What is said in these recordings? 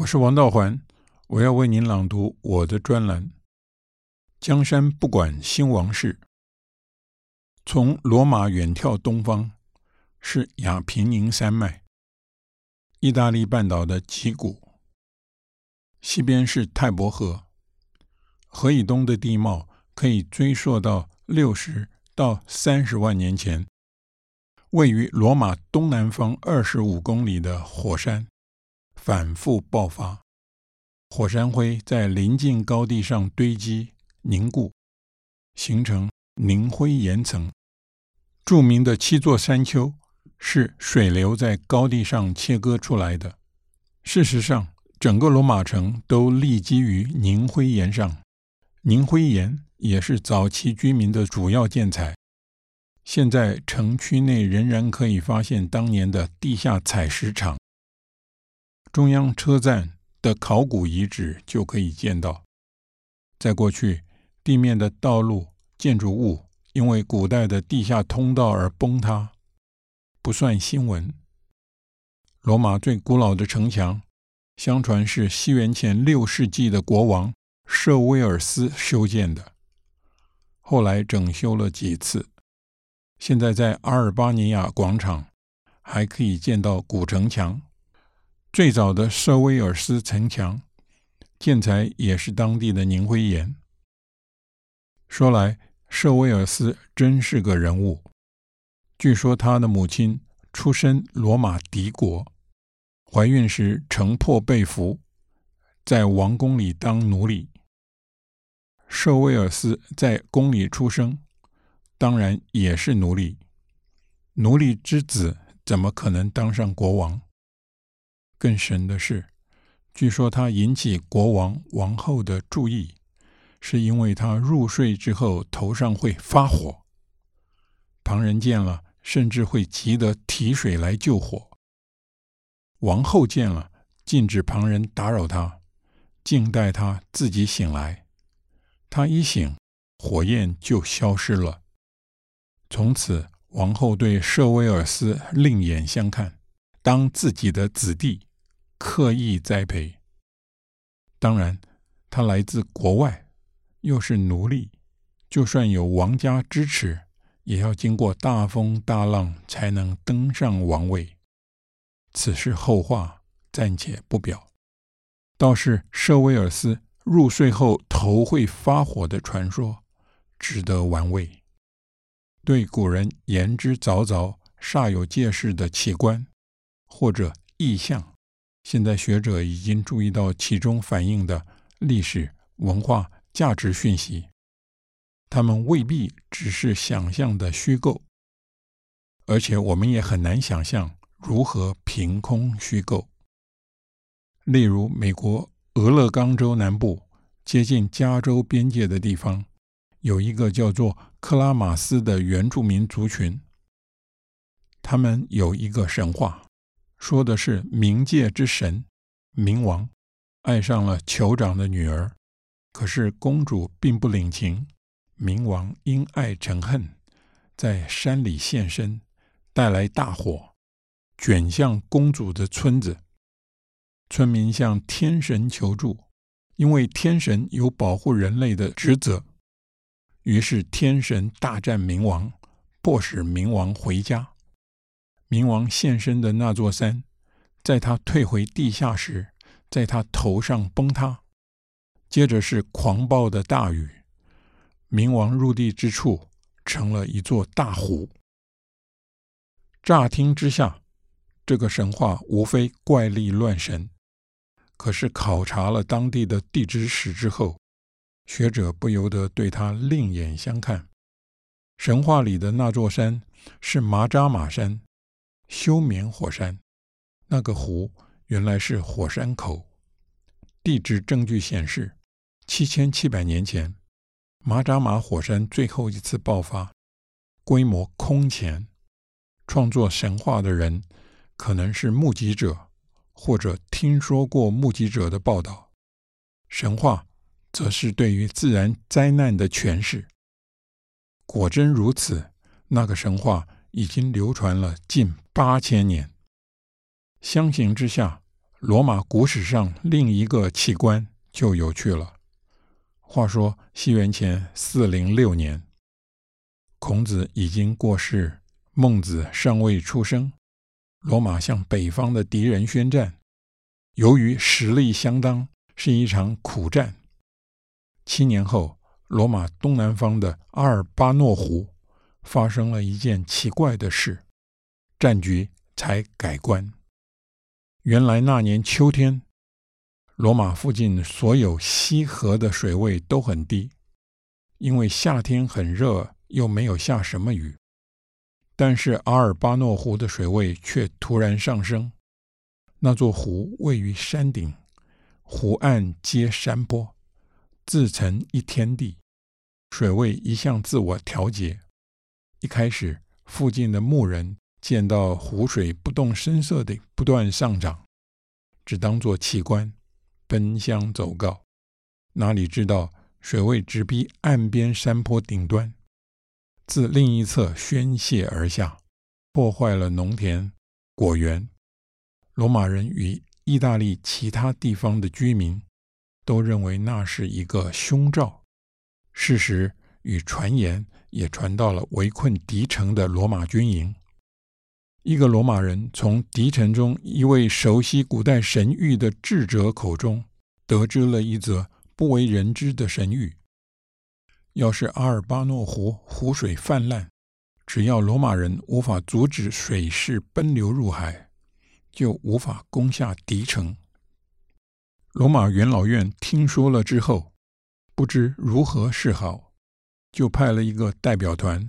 我是王道环，我要为您朗读我的专栏《江山不管兴亡事》。从罗马远眺东方，是亚平宁山脉、意大利半岛的脊骨，西边是泰伯河，河以东的地貌可以追溯到六十到三十万年前。位于罗马东南方二十五公里的火山反复爆发，火山灰在邻近高地上堆积凝固，形成凝灰岩层。著名的七座山丘是水流在高地上切割出来的。事实上，整个罗马城都立基于凝灰岩上，凝灰岩也是早期居民的主要建材。现在城区内仍然可以发现当年的地下采石场，中央车站的考古遗址就可以见到。在过去，地面的道路、建筑物因为古代的地下通道而崩塌，不算新闻。罗马最古老的城墙，相传是西元前六世纪的国王舍威尔斯修建的，后来整修了几次。现在在阿尔巴尼亚广场还可以见到古城墙，最早的舍威尔斯城墙建材也是当地的凝灰岩。说来，舍威尔斯真是个人物。据说他的母亲出身罗马敌国，怀孕时城破被俘，在王宫里当奴隶。舍威尔斯在宫里出生。当然也是奴隶，奴隶之子怎么可能当上国王？更神的是，据说他引起国王王后的注意，是因为他入睡之后头上会发火，旁人见了甚至会急得提水来救火。王后见了，禁止旁人打扰他，静待他自己醒来。他一醒，火焰就消失了。从此，王后对舍维尔斯另眼相看，当自己的子弟，刻意栽培。当然，他来自国外，又是奴隶，就算有王家支持，也要经过大风大浪才能登上王位。此事后话，暂且不表。倒是舍维尔斯入睡后头会发火的传说，值得玩味。对古人言之凿凿、煞有介事的奇观或者异象，现在学者已经注意到其中反映的历史文化价值讯息，他们未必只是想象的虚构，而且我们也很难想象如何凭空虚构。例如，美国俄勒冈州南部接近加州边界的地方。有一个叫做克拉玛斯的原住民族群，他们有一个神话，说的是冥界之神冥王爱上了酋长的女儿，可是公主并不领情，冥王因爱成恨，在山里现身，带来大火，卷向公主的村子，村民向天神求助，因为天神有保护人类的职责。于是天神大战冥王，迫使冥王回家。冥王现身的那座山，在他退回地下时，在他头上崩塌。接着是狂暴的大雨，冥王入地之处成了一座大湖。乍听之下，这个神话无非怪力乱神。可是考察了当地的地质史之后，学者不由得对他另眼相看。神话里的那座山是玛扎玛山，休眠火山。那个湖原来是火山口。地质证据显示，七千七百年前，马扎玛火山最后一次爆发，规模空前。创作神话的人可能是目击者，或者听说过目击者的报道。神话。则是对于自然灾难的诠释。果真如此，那个神话已经流传了近八千年。相形之下，罗马古史上另一个奇观就有趣了。话说西元前四零六年，孔子已经过世，孟子尚未出生，罗马向北方的敌人宣战。由于实力相当，是一场苦战。七年后，罗马东南方的阿尔巴诺湖发生了一件奇怪的事，战局才改观。原来那年秋天，罗马附近所有溪河的水位都很低，因为夏天很热，又没有下什么雨。但是阿尔巴诺湖的水位却突然上升。那座湖位于山顶，湖岸接山坡，自成一天地，水位一向自我调节。一开始，附近的牧人。见到湖水不动声色地不断上涨，只当作奇观，奔相走告。哪里知道水位直逼岸边山坡顶端，自另一侧宣泄而下，破坏了农田果园。罗马人与意大利其他地方的居民都认为那是一个凶兆。事实与传言也传到了围困敌城的罗马军营。一个罗马人从敌城中一位熟悉古代神諭的智者口中得知了一则不为人知的神谕：要是阿尔巴诺湖湖水泛滥，只要罗马人无法阻止水势奔流入海，就无法攻下敌城。罗马元老院听说了之后，不知如何是好，就派了一个代表团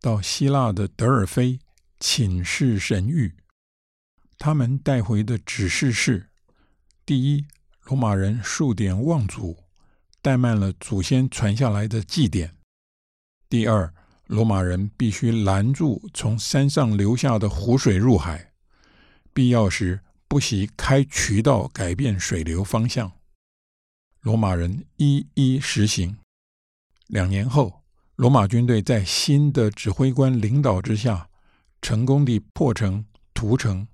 到希腊的德尔菲。请示神谕，他们带回的指示是：第一，罗马人数典忘祖，怠慢了祖先传下来的祭典；第二，罗马人必须拦住从山上流下的湖水入海，必要时不惜开渠道改变水流方向。罗马人一一实行。两年后，罗马军队在新的指挥官领导之下。成功地破城屠城，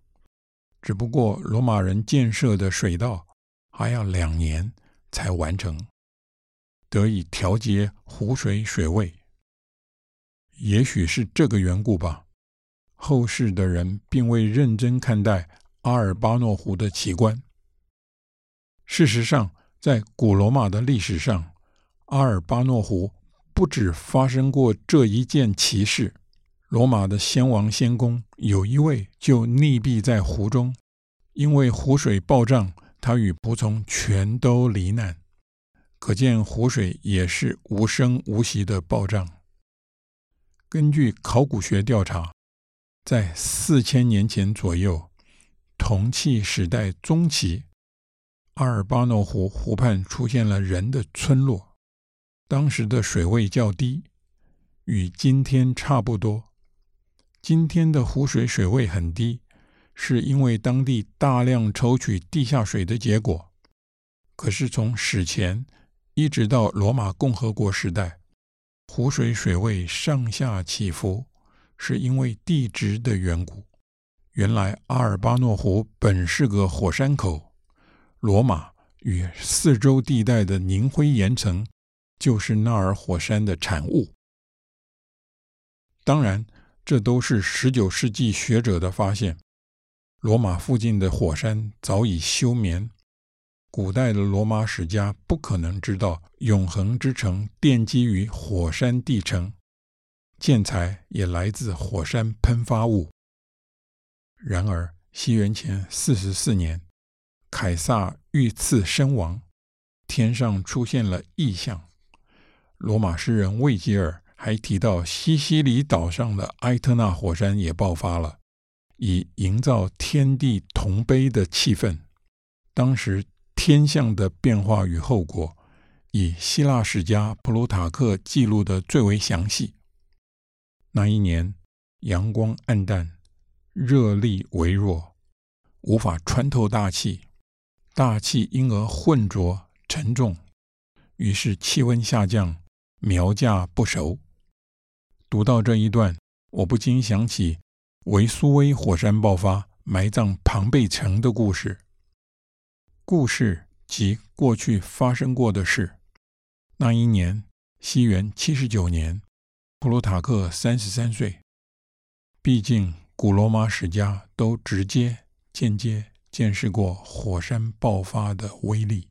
只不过罗马人建设的水道还要两年才完成，得以调节湖水水位。也许是这个缘故吧，后世的人并未认真看待阿尔巴诺湖的奇观。事实上，在古罗马的历史上，阿尔巴诺湖不止发生过这一件奇事。罗马的先王先公有一位就溺毙在湖中，因为湖水暴涨，他与仆从全都罹难。可见湖水也是无声无息的暴涨。根据考古学调查，在四千年前左右，铜器时代中期，阿尔巴诺湖湖畔出现了人的村落，当时的水位较低，与今天差不多。今天的湖水水位很低，是因为当地大量抽取地下水的结果。可是从史前一直到罗马共和国时代，湖水水位上下起伏，是因为地质的缘故。原来阿尔巴诺湖本是个火山口，罗马与四周地带的凝灰岩层就是那儿火山的产物。当然。这都是十九世纪学者的发现。罗马附近的火山早已休眠，古代的罗马史家不可能知道永恒之城奠基于火山地层，建材也来自火山喷发物。然而，西元前四十四年，凯撒遇刺身亡，天上出现了异象。罗马诗人魏吉尔。还提到西西里岛上的埃特纳火山也爆发了，以营造天地同悲的气氛。当时天象的变化与后果，以希腊史家普鲁塔克记录的最为详细。那一年阳光暗淡，热力微弱，无法穿透大气，大气因而浑浊沉重，于是气温下降，苗稼不熟。读到这一段，我不禁想起维苏威火山爆发埋葬庞贝城的故事。故事及过去发生过的事。那一年，西元七十九年，普鲁塔克三十三岁。毕竟，古罗马史家都直接、间接见识过火山爆发的威力。